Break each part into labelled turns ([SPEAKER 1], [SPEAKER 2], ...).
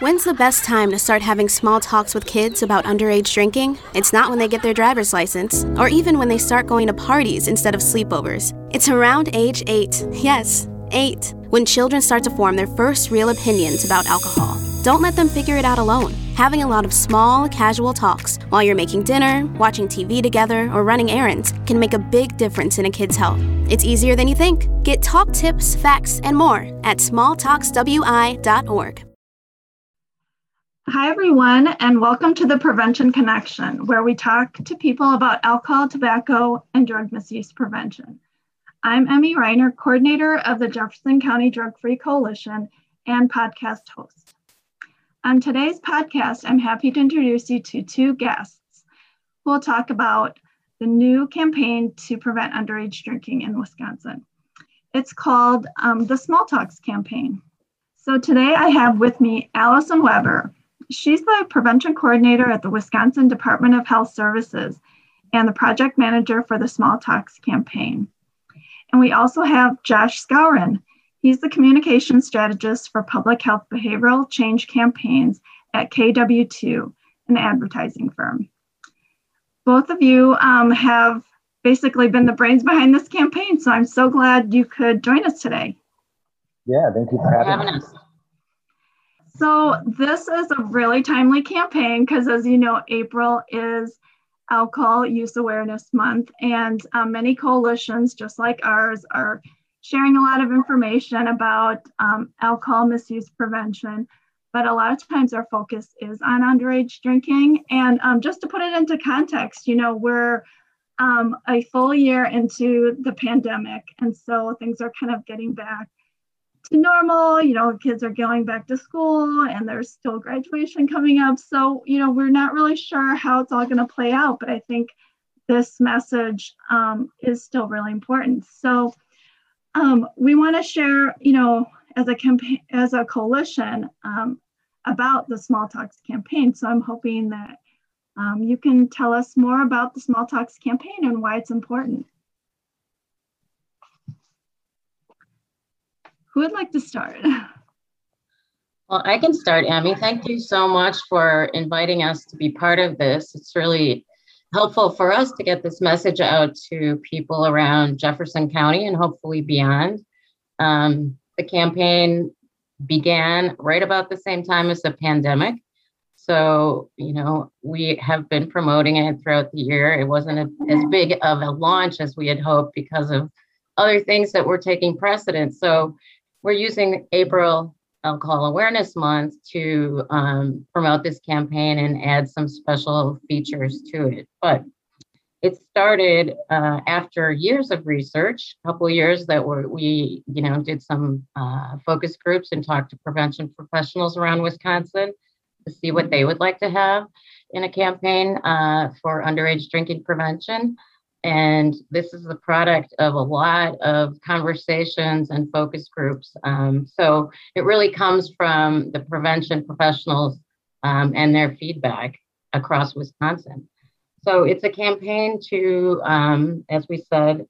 [SPEAKER 1] When's the best time to start having small talks with kids about underage drinking? It's not when they get their driver's license, or even when they start going to parties instead of sleepovers. It's around age 8. Yes, 8. When children start to form their first real opinions about alcohol. Don't let them figure it out alone. Having a lot of small, casual talks while you're making dinner, watching TV together, or running errands can make a big difference in a kid's health. It's easier than you think. Get talk tips, facts, and more at smalltalkswi.org.
[SPEAKER 2] Hi, everyone, and welcome to the Prevention Connection, where we talk to people about alcohol, tobacco, and drug misuse prevention. I'm Emmy Reiner, coordinator of the Jefferson County Drug Free Coalition and podcast host. On today's podcast, I'm happy to introduce you to two guests who will talk about the new campaign to prevent underage drinking in Wisconsin. It's called um, the Small Talks Campaign. So today I have with me Allison Weber, She's the prevention coordinator at the Wisconsin Department of Health Services and the project manager for the Small Talks campaign. And we also have Josh Skowron. He's the communication strategist for public health behavioral change campaigns at KW2, an advertising firm. Both of you um, have basically been the brains behind this campaign, so I'm so glad you could join us today.
[SPEAKER 3] Yeah, thank you for having us.
[SPEAKER 2] So this is a really timely campaign because, as you know, April is Alcohol Use Awareness Month, and um, many coalitions, just like ours, are sharing a lot of information about um, alcohol misuse prevention. But a lot of times our focus is on underage drinking. And um, just to put it into context, you know, we're um, a full year into the pandemic, and so things are kind of getting back to normal. You know, kids are going back to school and there's still graduation coming up. So, you know, we're not really sure how it's all going to play out, but I think this message um, is still really important. So, um, we want to share, you know, as a campaign, as a coalition um, about the Small Talks campaign. So, I'm hoping that um, you can tell us more about the Small Talks campaign and why it's important. Who would like to start?
[SPEAKER 3] Well, I can start, Amy. Thank you so much for inviting us to be part of this. It's really helpful for us to get this message out to people around Jefferson County and hopefully beyond. Um, the campaign began right about the same time as the pandemic. So, you know, we have been promoting it throughout the year. It wasn't a, as big of a launch as we had hoped because of other things that were taking precedence. So, we're using April Alcohol Awareness Month to um, promote this campaign and add some special features to it. But it started uh, after years of research, a couple years that were, we, you know, did some uh, focus groups and talked to prevention professionals around Wisconsin to see what they would like to have in a campaign uh, for underage drinking prevention. And this is the product of a lot of conversations and focus groups. Um, so it really comes from the prevention professionals um, and their feedback across Wisconsin. So it's a campaign to, um, as we said,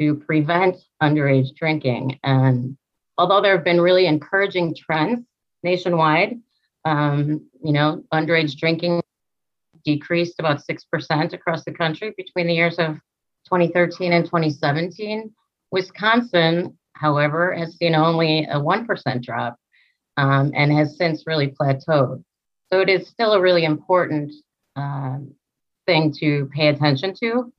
[SPEAKER 3] to prevent underage drinking. And although there have been really encouraging trends nationwide, um, you know, underage drinking decreased about 6% across the country between the years of 2013 and 2017. Wisconsin, however, has seen only a 1% drop um, and has since really plateaued. So it is still a really important um, thing to pay attention to.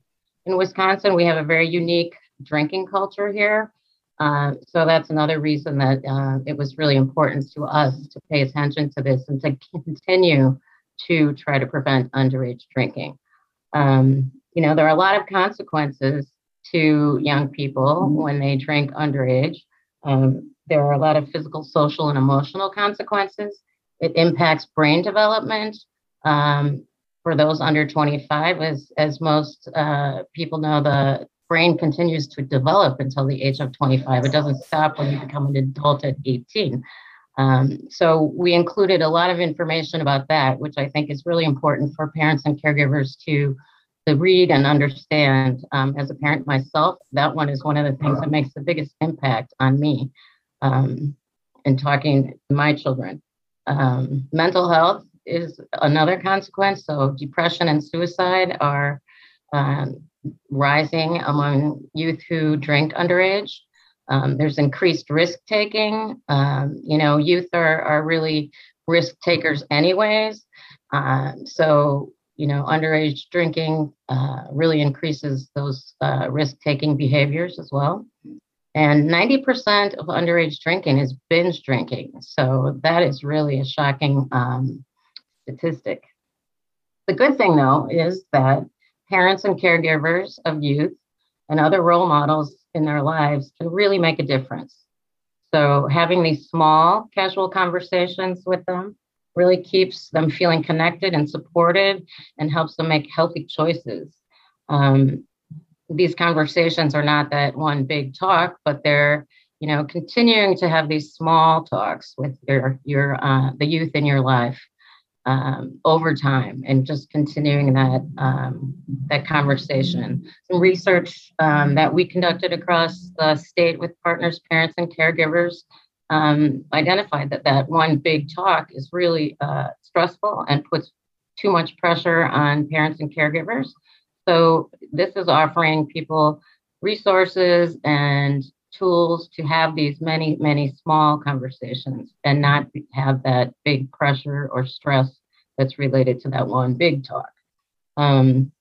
[SPEAKER 3] In Wisconsin, we have a very unique drinking culture here. Uh, so that's another reason that uh, it was really important to us to pay attention to this and to continue to try to prevent underage drinking. Um, you know, there are a lot of consequences to young people when they drink underage. Um, there are a lot of physical, social, and emotional consequences. It impacts brain development. Um, for those under 25, as, as most uh, people know, the brain continues to develop until the age of 25. It doesn't stop when you become an adult at 18. Um, so we included a lot of information about that, which I think is really important for parents and caregivers to, to read and understand. Um, as a parent myself, that one is one of the things that makes the biggest impact on me um, in talking to my children. Um, mental health is another consequence. So, depression and suicide are um, rising among youth who drink underage. Um, there's increased risk taking. Um, you know, youth are, are really risk takers, anyways. Um, so, you know, underage drinking uh, really increases those uh, risk taking behaviors as well. And 90% of underage drinking is binge drinking. So that is really a shocking um, statistic. The good thing, though, is that parents and caregivers of youth and other role models in their lives can really make a difference. So having these small, casual conversations with them really keeps them feeling connected and supported and helps them make healthy choices. Um, these conversations are not that one big talk, but they're you know continuing to have these small talks with your your uh, the youth in your life um, over time and just continuing that um, that conversation. Some research um, that we conducted across the state with partners, parents, and caregivers um, identified that that one big talk is really uh, stressful and puts too much pressure on parents and caregivers. So this is offering people resources and tools to have these many, many small conversations and not have that big pressure or stress that's related to that one big talk. Um,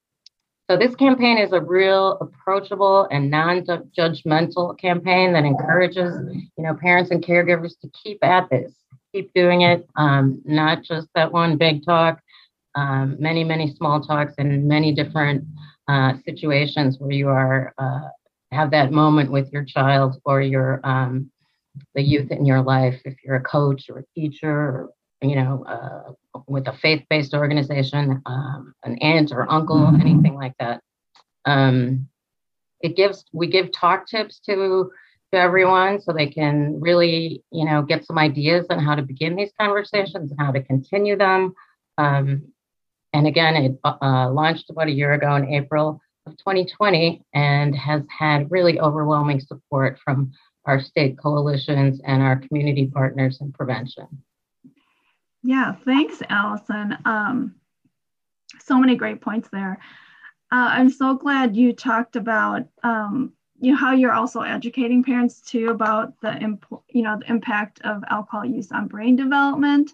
[SPEAKER 3] so this campaign is a real approachable and non-judgmental campaign that encourages, you know, parents and caregivers to keep at this, keep doing it, um, not just that one big talk, um, many, many small talks and many different uh, situations where you are uh, have that moment with your child or your um, the youth in your life. If you're a coach or a teacher or you know, uh, with a faith-based organization, um, an aunt or uncle, mm-hmm. anything like that. Um, it gives we give talk tips to to everyone so they can really, you know, get some ideas on how to begin these conversations and how to continue them. Um, and again, it uh, launched about a year ago in April of 2020 and has had really overwhelming support from our state coalitions and our community partners in prevention.
[SPEAKER 2] Yeah, thanks, Allison. Um, so many great points there. Uh, I'm so glad you talked about um, you know how you're also educating parents too about the imp- you know the impact of alcohol use on brain development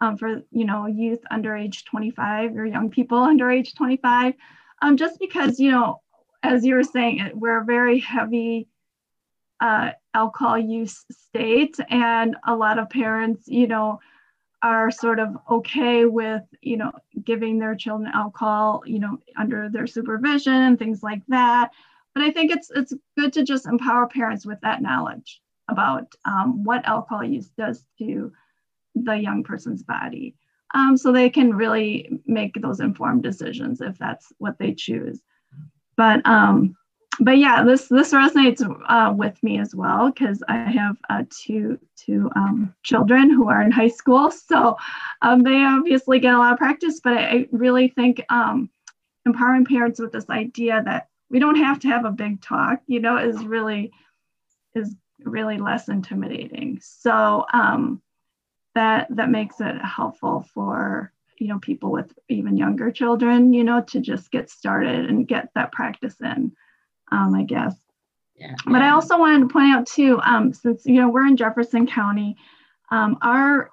[SPEAKER 2] um, for you know youth under age 25 or young people under age 25. Um, just because you know, as you were saying, we're a very heavy uh, alcohol use state, and a lot of parents, you know are sort of okay with you know giving their children alcohol you know under their supervision and things like that. But i think it's it's good to just empower parents with that knowledge about um, what alcohol use does to the young person's body um, so they can really make those informed decisions if that's what they choose. But um, but yeah, this this resonates uh, with me as well because I have uh, two two um, children who are in high school, so um, they obviously get a lot of practice. But I, really think um, empowering parents with this idea that we don't have to have a big talk, you know, is really is really less intimidating. So um, that that makes it helpful for you know people with even younger children, you know, to just get started and get that practice in um, I guess. Yeah. But I also wanted to point out too, um, since you know we're in Jefferson County, um, our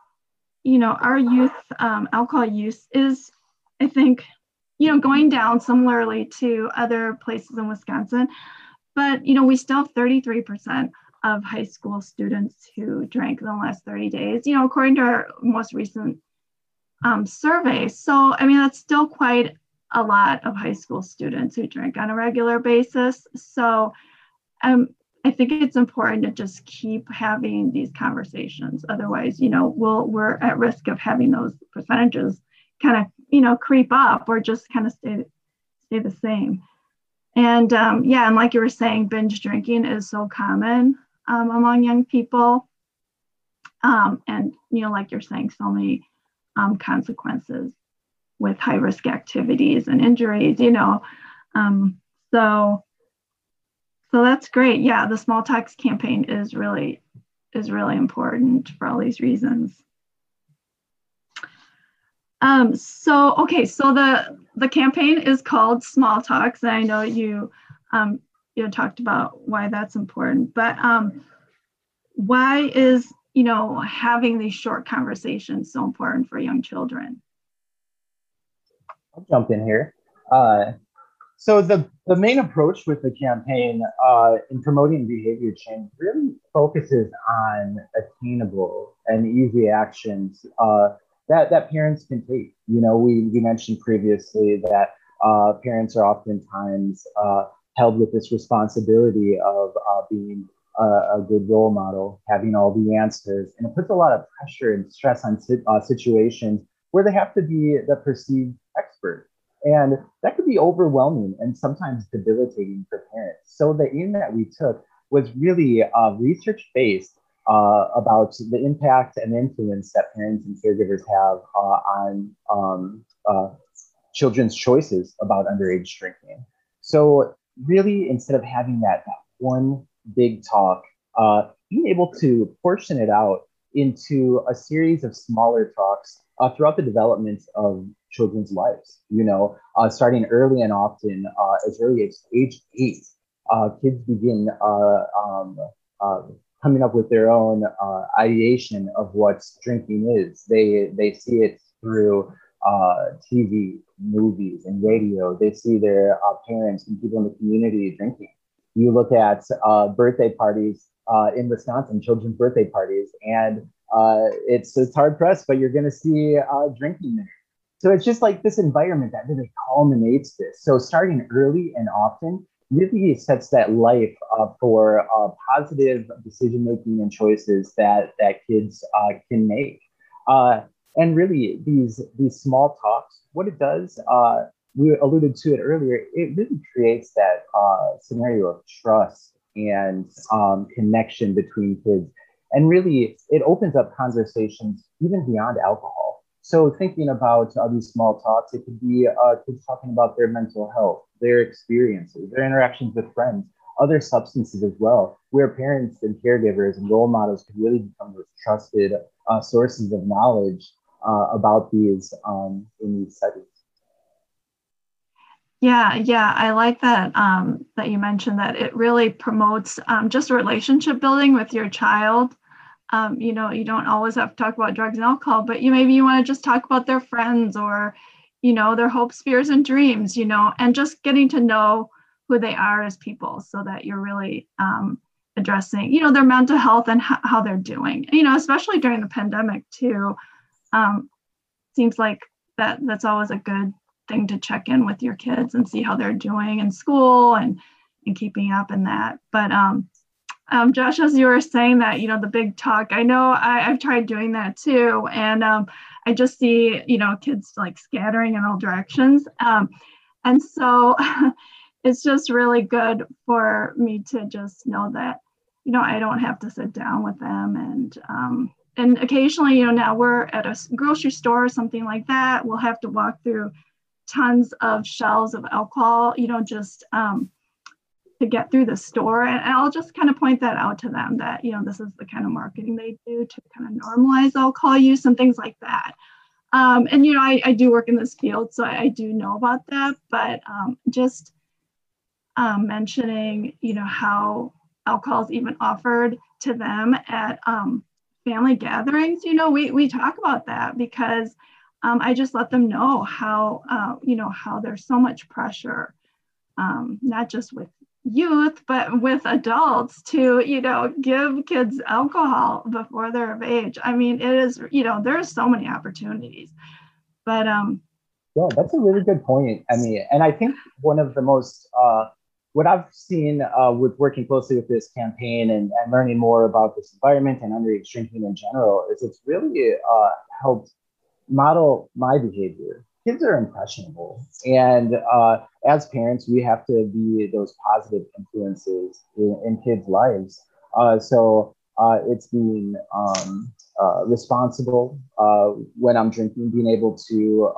[SPEAKER 2] you know our youth um, alcohol use is, I think, you know going down similarly to other places in Wisconsin, but you know we still have 33% of high school students who drank in the last 30 days. You know, according to our most recent um, survey. So I mean that's still quite a lot of high school students who drink on a regular basis. So um, I think it's important to just keep having these conversations. Otherwise, you know, we'll, we're at risk of having those percentages kind of, you know, creep up or just kind of stay, stay the same. And um, yeah, and like you were saying, binge drinking is so common um, among young people. Um, and, you know, like you're saying, so many um, consequences with high risk activities and injuries, you know. Um, so so that's great. Yeah, the small talks campaign is really is really important for all these reasons. Um, so okay, so the the campaign is called Small Talks, and I know you um, you know, talked about why that's important, but um, why is you know having these short conversations so important for young children?
[SPEAKER 4] I'll jump in here. Uh, so the, the main approach with the campaign uh, in promoting behavior change really focuses on attainable and easy actions uh, that, that parents can take. You know, we, we mentioned previously that uh, parents are oftentimes uh, held with this responsibility of uh, being a, a, good role model, having all the answers, and it puts a lot of pressure and stress on uh, situations where they have to be the perceived expert. And that could be overwhelming and sometimes debilitating for parents. So the aim that we took was really uh, research based uh, about the impact and influence that parents and caregivers have uh, on um, uh, children's choices about underage drinking. So really, instead of having that, that one big talk, uh, being able to portion it out into a series of smaller talks uh, throughout the development of children's lives. You know, uh, starting early and often, uh, as early as age eight, uh, kids begin uh, um, uh, coming up with their own ideation of what drinking is. They they see it through TV, movies, and radio. They see their parents and people in the community drinking. You look at birthday parties in Wisconsin, children's birthday parties, and uh, it's it's hard pressed, but you're going to see uh, drinking there. So it's just like this environment that really culminates this. So starting early and often really sets that life up for uh, positive decision making and choices that that kids uh, can make. Uh, and really, these these small talks, what it does, uh, we alluded to it earlier. It really creates that scenario of trust and um, connection between kids and really, it opens up conversations even beyond alcohol. So, thinking about uh, these small talks, it could be uh, kids talking about their mental health, their experiences, their interactions with friends, other substances as well, where parents and caregivers and role models could really become those trusted uh, sources of knowledge uh, about these um, in these settings.
[SPEAKER 2] Yeah, yeah, I like that um, that you mentioned that it really promotes um, just relationship building with your child. Um, you know, you don't always have to talk about drugs and alcohol, but you maybe you want to just talk about their friends or, you know, their hopes, fears, and dreams. You know, and just getting to know who they are as people, so that you're really um, addressing, you know, their mental health and h- how they're doing. You know, especially during the pandemic too. Um, seems like that that's always a good thing to check in with your kids and see how they're doing in school and and keeping up in that. But um, um, Josh, as you were saying that, you know, the big talk, I know I, have tried doing that too. And um, I just see, you know, kids like scattering in all directions. Um, and so it's just really good for me to just know that, you know, I don't have to sit down with them and, um, and occasionally, you know, now we're at a grocery store or something like that. We'll have to walk through tons of shelves of alcohol, you know, just um, to get through the store. And I'll just kind of point that out to them that, you know, this is the kind of marketing they do to kind of normalize alcohol use and things like that. Um, and, you know, I, I do work in this field, so I, I do know about that, but um, just um, mentioning, you know, how alcohol is even offered to them at um, family gatherings, you know, we, we talk about that because um, I just let them know how, uh, you know, how there's so much pressure, um, not just with youth, but with adults to, you know, give kids alcohol before they're of age. I mean, it is, you know, there's so many opportunities. But um
[SPEAKER 4] yeah, that's a really good point. I mean, and I think one of the most uh what I've seen uh, with working closely with this campaign and, and learning more about this environment and underage drinking in general is it's really uh, helped model my behavior kids are impressionable. And uh, as parents we have to be those positive influences in, in kids lives. Uh, so uh, it's being um, uh, responsible uh, when i'm drinking being able to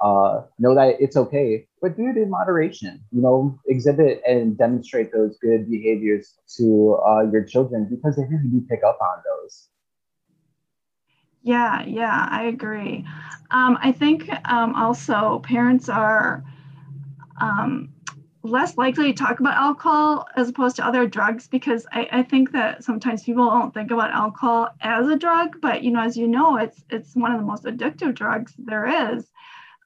[SPEAKER 4] uh, know that it's okay but do it in moderation you know exhibit and demonstrate those good behaviors to your children because they really do pick up on those
[SPEAKER 2] Yeah, yeah, I agree. Um, I think um, also parents are um, less likely to talk about alcohol as opposed to other drugs because I, I, think that sometimes people don't think about alcohol as a drug, but you know, as you know, it's it's one of the most addictive drugs there is.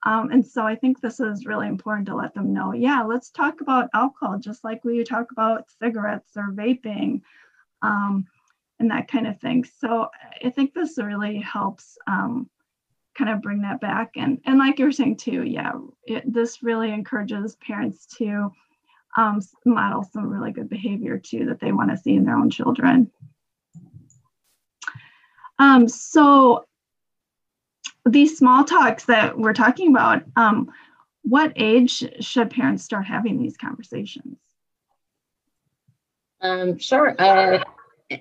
[SPEAKER 2] Um, and so I think this is really important to let them know. Yeah, let's talk about alcohol just like we talk about cigarettes or vaping. And that kind of thing. So I think this really helps um, kind of bring that back. And, and like you were saying too, yeah, it, this really encourages parents to um, model some really good behavior too that they want to see in their own children. Um, so these small talks that we're talking about, um, what age should parents start having these conversations?
[SPEAKER 3] Um, sure. Uh,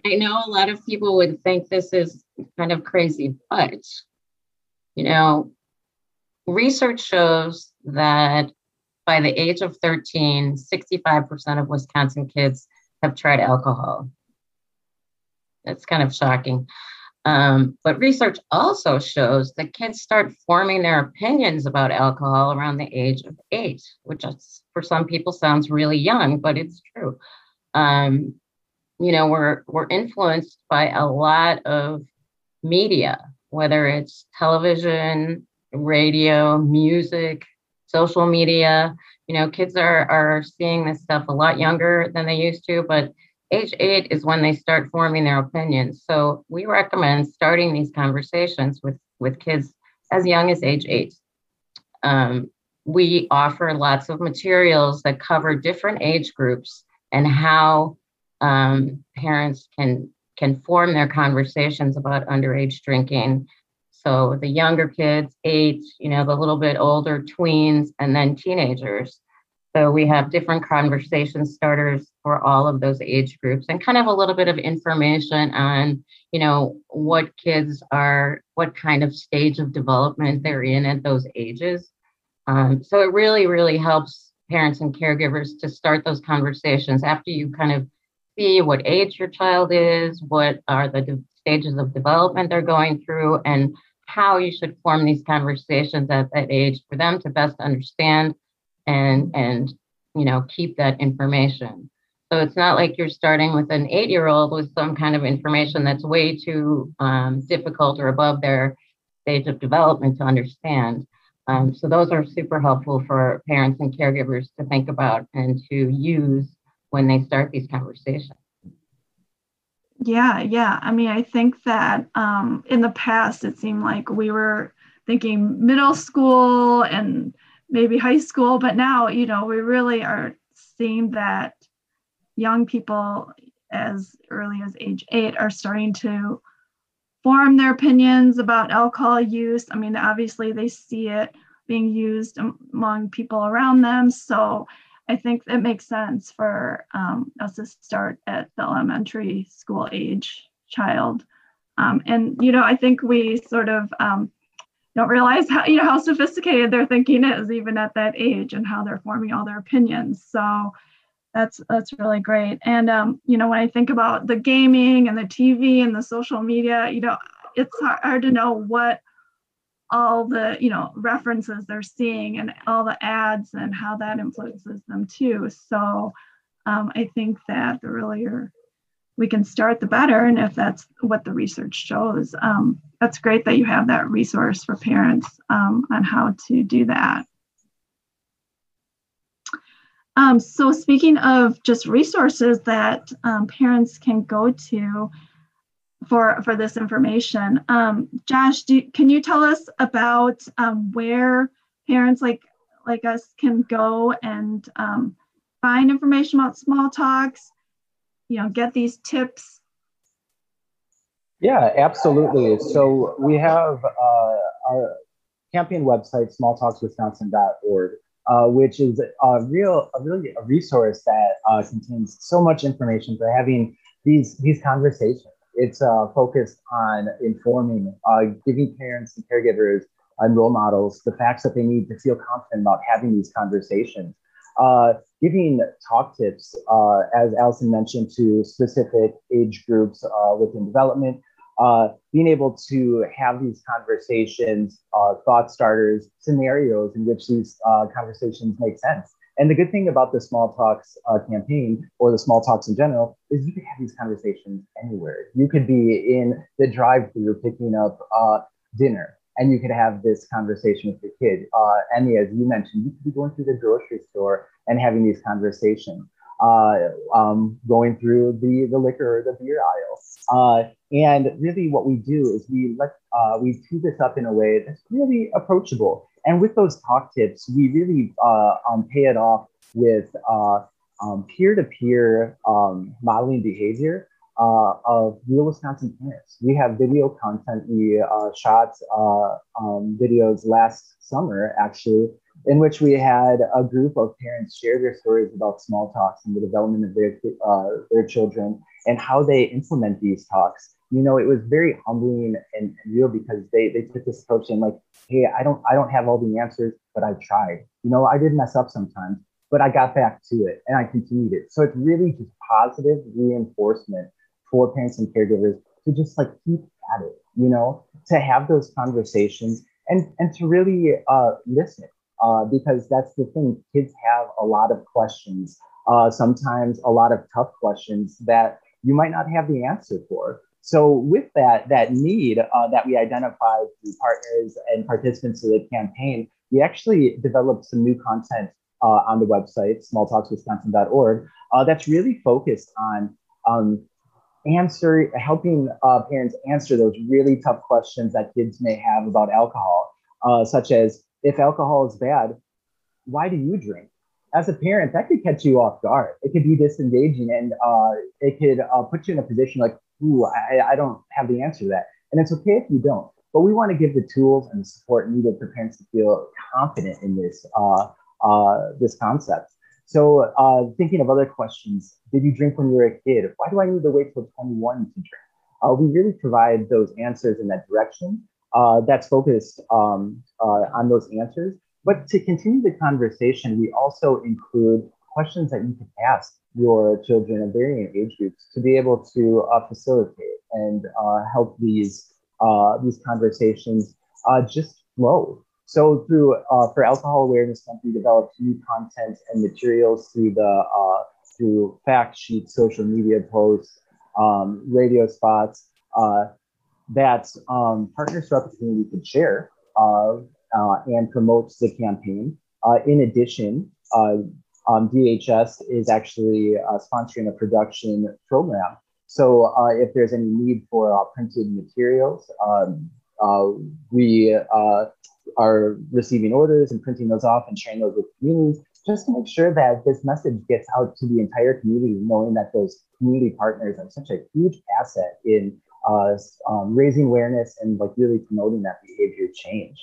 [SPEAKER 3] I know a lot of people would think this is kind of crazy, but you know, research shows that by the age of 13, 65% of Wisconsin kids have tried alcohol. That's kind of shocking. Um, but research also shows that kids start forming their opinions about alcohol around the age of eight, which is, for some people sounds really young, but it's true. Um, you know we're we're influenced by a lot of media whether it's television radio music social media. You know kids are are seeing this stuff a lot younger than they used to but age eight is when they start forming their opinions. So we recommend starting these conversations with with kids as young as age eight. Um, we offer lots of materials that cover different age groups and how um, parents can can form their conversations about underage drinking. So the younger kids, eight, you know, the little bit older tweens, and then teenagers. So we have different conversation starters for all of those age groups and kind of a little bit of information on, you know, what kids are, what kind of stage of development they're in at those ages. Um, so it really, really helps parents and caregivers to start those conversations after you kind of see what age your child is, what are the de- stages of development they're going through, and how you should form these conversations at that age for them to best understand and and you know keep that information. So it's not like you're starting with an eight-year-old with some kind of information that's way too um, difficult or above their stage of development to understand. Um, so those are super helpful for parents and caregivers to think about and to use when they start these conversations.
[SPEAKER 2] Yeah, yeah. I mean, I think that um, in the past, it seemed like we were thinking middle school and maybe high school, but now, you know, we really are seeing that young people as early as age eight are starting to form their opinions about alcohol use. I mean, obviously, they see it being used among people around them. So I think it makes sense for um, us to start at the elementary school age child. Um, and, you know, I think we sort of um, don't realize how, you know, how sophisticated their thinking is even at that age and how they're forming all their opinions. So that's, that's really great. And, um, you know, when I think about the gaming and the TV and the social media, you know, it's hard to know what all the you know references they're seeing and all the ads and how that influences them too. So um, i think that the earlier we can start the better. And if that's what the research shows um, that's great that you have that resource for parents um, on how to do that. Um, so speaking of just resources that um, parents can go to for for this information. Um, Josh, do, can you tell us about um, where parents like like us can go and um, find information about small talks? You know, get these tips.
[SPEAKER 4] Yeah, absolutely. So we have uh, our campaign website, smalltalkswisconsin.org, uh, which is a real, a really a resource that uh, contains so much information for having these these conversations it's uh, focused on informing, uh, giving parents and caregivers and role models the facts that they need to feel confident about having these conversations. Uh, giving talk tips, uh, as Allison mentioned, to specific age groups uh, within development, uh, being able to have these conversations, thought starters, scenarios in which these conversations make sense. And the good thing about the Small Talks uh, campaign or the Small Talks in general is you could have these conversations anywhere. You could be in the drive-through picking up uh, dinner, and you could have this conversation with your kid. Uh, Emmy, as you mentioned, you could be going through the grocery store and having these conversations. Uh, um, going through the, the liquor or the beer aisle. Uh, and really, what we do is we let uh, we tee this up in a way that's really approachable. And with those talk tips, we really uh, um, pay it off with uh, um, peer-to-peer um, modeling behavior uh, of real Wisconsin parents. We have video content. We shot um, videos last summer, actually, in which we had a group of parents share their stories about small talks and the development of their uh, their children and how they implement these talks. You know, it was very humbling and, real because they they took this approach and like, hey, I don't I don't have all the answers, but I tried. You know, I did mess up sometimes, but I got back to it and I continued it. So it's really just positive reinforcement for parents and caregivers to just like keep at it. You know, to have those conversations and and to really uh, listen uh, because that's the thing. Kids have a lot of questions, uh, sometimes a lot of tough questions that you might not have the answer for. So with that, that need uh, that we identified through partners and participants of the campaign, we actually developed some new content uh, on the website, smalltalkswisconsin.org, uh, that's really focused on um, answer, helping uh, parents answer those really tough questions that kids may have about alcohol, uh, such as if alcohol is bad, why do you drink? As a parent, that could catch you off guard. It could be disengaging and uh, it could uh, put you in a position like, ooh, I, I don't have the answer to that. And it's okay if you don't. But we want to give the tools and the support needed for parents to feel confident in this, uh, uh, this concept. So uh, thinking of other questions, did you drink when you were a kid? Why do I need to wait till 21 to drink? Uh, we really provide those answers in that direction uh, that's focused um, uh, on those answers. But to continue the conversation, we also include questions that you can ask your children of varying age groups to be able to uh, facilitate and uh, help these uh, these conversations uh, just flow. So through for Alcohol Awareness Month, we developed new content and materials through the through fact sheets, social media posts, um, radio spots, uh, that um, partners throughout the community could share uh, uh, and promote the campaign. Uh, in addition, uh, um, DHS is actually uh, sponsoring a production program. So uh, if there's any need for printed materials, um, we are receiving orders and printing those off and sharing those with communities just to make sure that this message gets out to the entire community, knowing that those community partners are such a huge asset in uh, um, raising awareness and like really promoting that behavior change.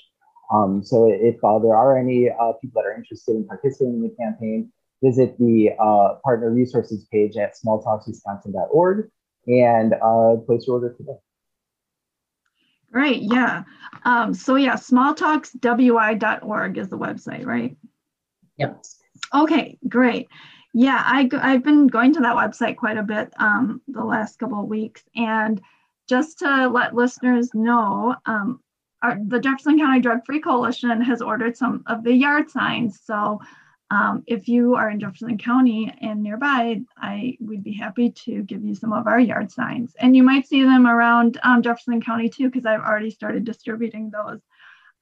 [SPEAKER 4] Um, so if uh, there are any uh, people that are interested in participating in the campaign, visit the uh, partner resources page at smalltalkswisconsin.org and uh, place your order today.
[SPEAKER 2] Great, yeah. Um, so yeah, smalltalkswi.org is the website, right?
[SPEAKER 3] Yep.
[SPEAKER 2] Okay, great. Yeah, I, I've been going to that website quite a bit um, the last couple of weeks and just to let listeners know, um, our, the Jefferson County Drug Free Coalition has ordered some of the yard signs. So um, if you are in Jefferson County and nearby, I would be happy to give you some of our yard signs. And you might see them around um, Jefferson County too, because I've already started distributing those.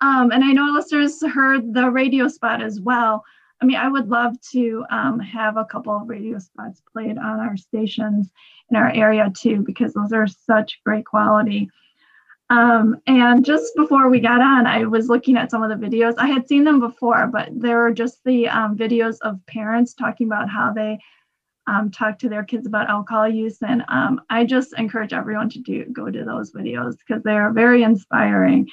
[SPEAKER 2] Um, and I know listeners heard the radio spot as well. I mean, I would love to um, have a couple of radio spots played on our stations in our area too, because those are such great quality. Um, and just before we got on, I was looking at some of the videos. I had seen them before, but there were just the um, videos of parents talking about how they um, talk to their kids about alcohol use. And um, I just encourage everyone to do go to those videos because they're very inspiring.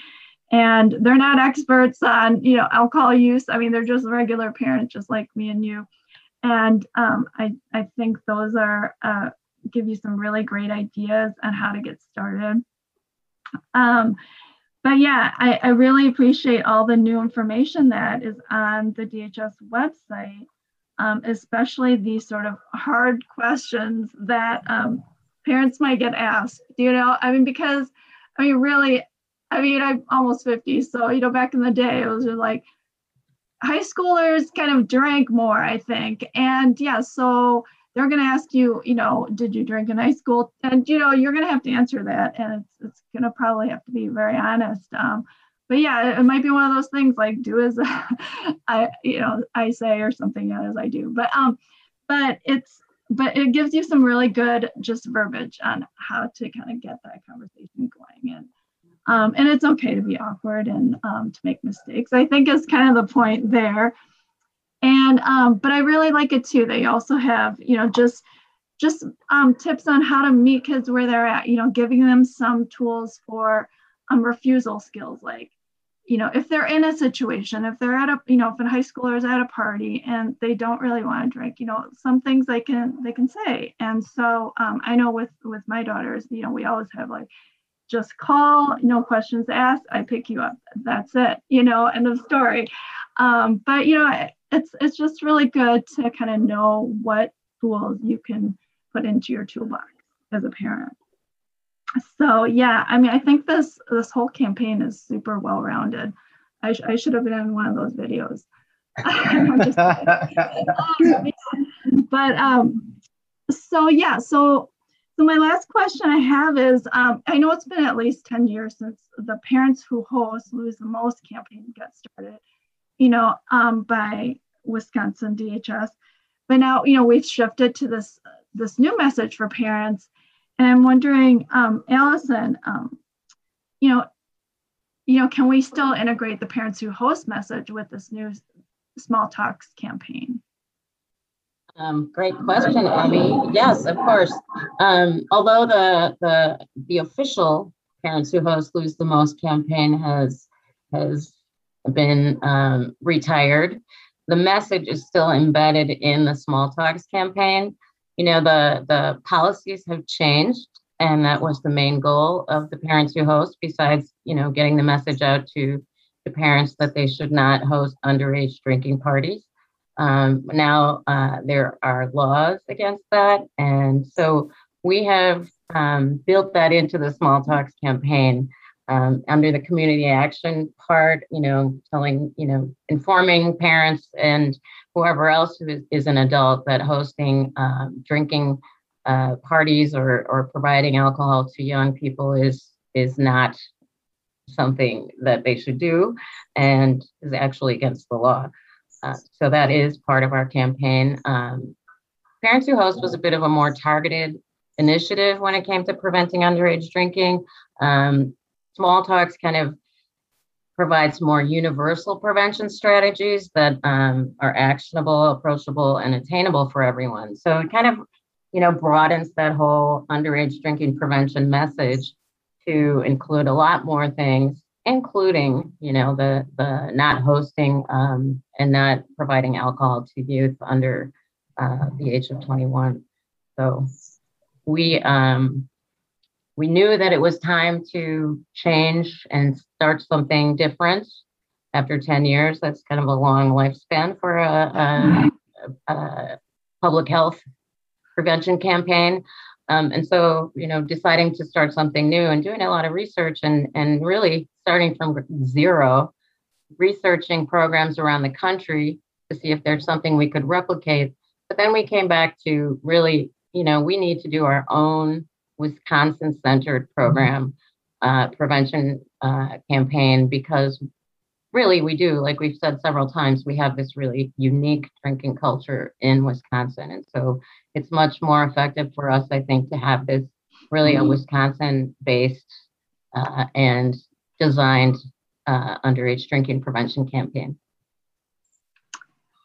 [SPEAKER 2] And they're not experts on, you know, alcohol use. I mean, they're just regular parents, just like me and you. And um, I, I think those are uh, give you some really great ideas on how to get started. Um, but yeah, I, I, really appreciate all the new information that is on the DHS website, um, especially these sort of hard questions that um, parents might get asked, you know, I mean, because I mean, really, I mean, I'm almost 50. So, you know, back in the day, it was just like high schoolers kind of drank more, I think. And yeah, so they're going to ask you, you know, did you drink in high school? And, you know, you're going to have to answer that. And it's, it's going to probably have to be very honest. Um, but yeah, it might be one of those things like do as I, you know, I say or something as I do. But, um, but it's, but it gives you some really good just verbiage on how to kind of get that conversation going and um, and it's okay to be awkward and um, to make mistakes i think is kind of the point there and um, but i really like it too they also have you know just just um, tips on how to meet kids where they're at you know giving them some tools for um, refusal skills like you know if they're in a situation if they're at a you know if a high schooler is at a party and they don't really want to drink you know some things they can they can say. And so um, i know with with my daughters you know we always have like just call no questions asked i pick you up that's it you know end of story. Um, but you know it's it's just really good to kind of know what tools you can put into your toolbox as a parent so yeah, I mean, I think this this whole campaign is super well rounded. I, sh- I should have been in one of those videos. um, but um, so yeah, so so my last question I have is, um, I know it's been at least ten years since the Parents Who Host Lose the Most campaign got started, you know, um, by Wisconsin DHS. But now, you know, we've shifted to this this new message for parents and I'm wondering, um, Allison, um, you know, you know, can we still integrate the parents who host message with this new small talks campaign?
[SPEAKER 3] Um, great question, Amy. Yes, of course. Um, although the the the official Parents Who Host Lose the Most campaign has has been um, retired, the message is still embedded in the Small Talks campaign. You know the the policies have changed and that was the main goal of the parents who host besides you know getting the message out to the parents that they should not host underage drinking parties. Um, now uh, there are laws against that and so we have um, built that into the small talks campaign um, under the community action part you know telling you know informing parents and whoever else who is, is an adult that hosting um, drinking uh, parties or, or providing alcohol to young people is is not something that they should do and is actually against the law. Uh, so that is part of our campaign. Um, Parents Who Host was a bit of a more targeted initiative when it came to preventing underage drinking. Um, small talks kind of provides more universal prevention strategies that um, are actionable, approachable, and attainable for everyone. So it kind of, you know, broadens that whole underage drinking prevention message to include a lot more things, including, you know, the the not hosting um, and not providing alcohol to youth under uh, the age of 21. So we um, we knew that it was time to change and start something different after 10 years. That's kind of a long lifespan for a, a, a public health prevention campaign. Um, and so, you know, deciding to start something new and doing a lot of research and, and really starting from zero, researching programs around the country to see if there's something we could replicate. But then we came back to really, you know, we need to do our own Wisconsin centered program uh, prevention uh, campaign because really we do, like we've said several times, we have this really unique drinking culture in Wisconsin. And so it's much more effective for us, I think, to have this really a. Wisconsin based uh, and designed uh, underage drinking prevention campaign.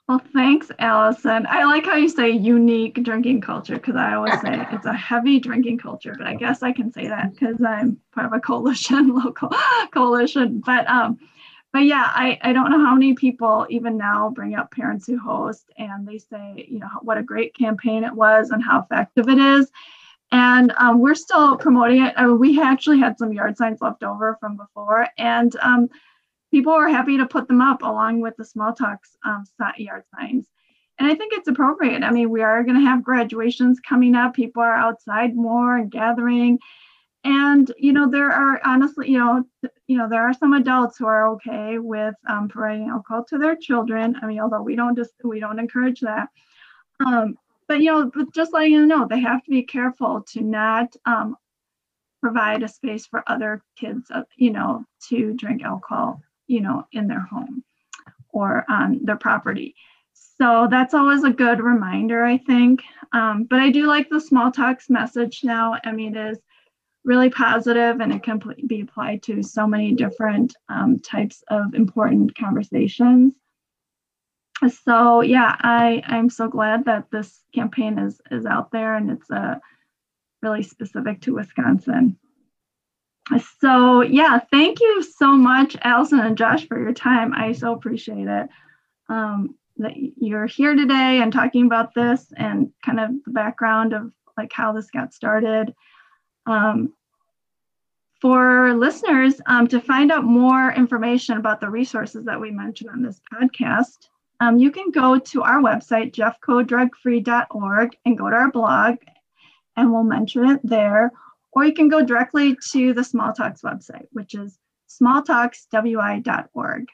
[SPEAKER 2] Well, thanks, Allison. I like how you say unique drinking culture because I always say it's a heavy drinking culture, but I guess I can say that because I'm part of a coalition, local coalition. But um, but yeah, I, I don't know how many people even now bring up parents who host and they say, you know, what a great campaign it was and how effective it is. And um, we're still promoting it. I mean, we actually had some yard signs left over from before, and um, people were happy to put them up along with the small talks um, yard signs. and I think it's appropriate. I mean, we are going to have graduations coming up. People are outside more and gathering. And you know, there are honestly, you know, you know, there are some adults who are okay with um, providing alcohol to their children. I mean, although we don't just we don't encourage that. Um, but you know, but just letting you know, they have to be careful to not um, provide a space for other kids, uh, you know, to drink alcohol, you know, in their home or on their property. So that's always a good reminder, I think. Um, but I do like the small talks message now. I mean, it is really positive and it can be applied to so many different um, types of important conversations. So yeah, I, I'm so glad that this campaign is, is out there and it's uh, really specific to Wisconsin. So yeah, thank you so much, Allison and Josh, for your time. I so appreciate it. Um, that you're here today and talking about this and kind of the background of like how this got started. Um, for listeners, um, to find out more information about the resources that we mentioned on this podcast, um, you can go to our website, jeffcodrugfree.org, and go to our blog, and we'll mention it there. Or you can go directly to the Smalltalks website, which is smalltalkswi.org.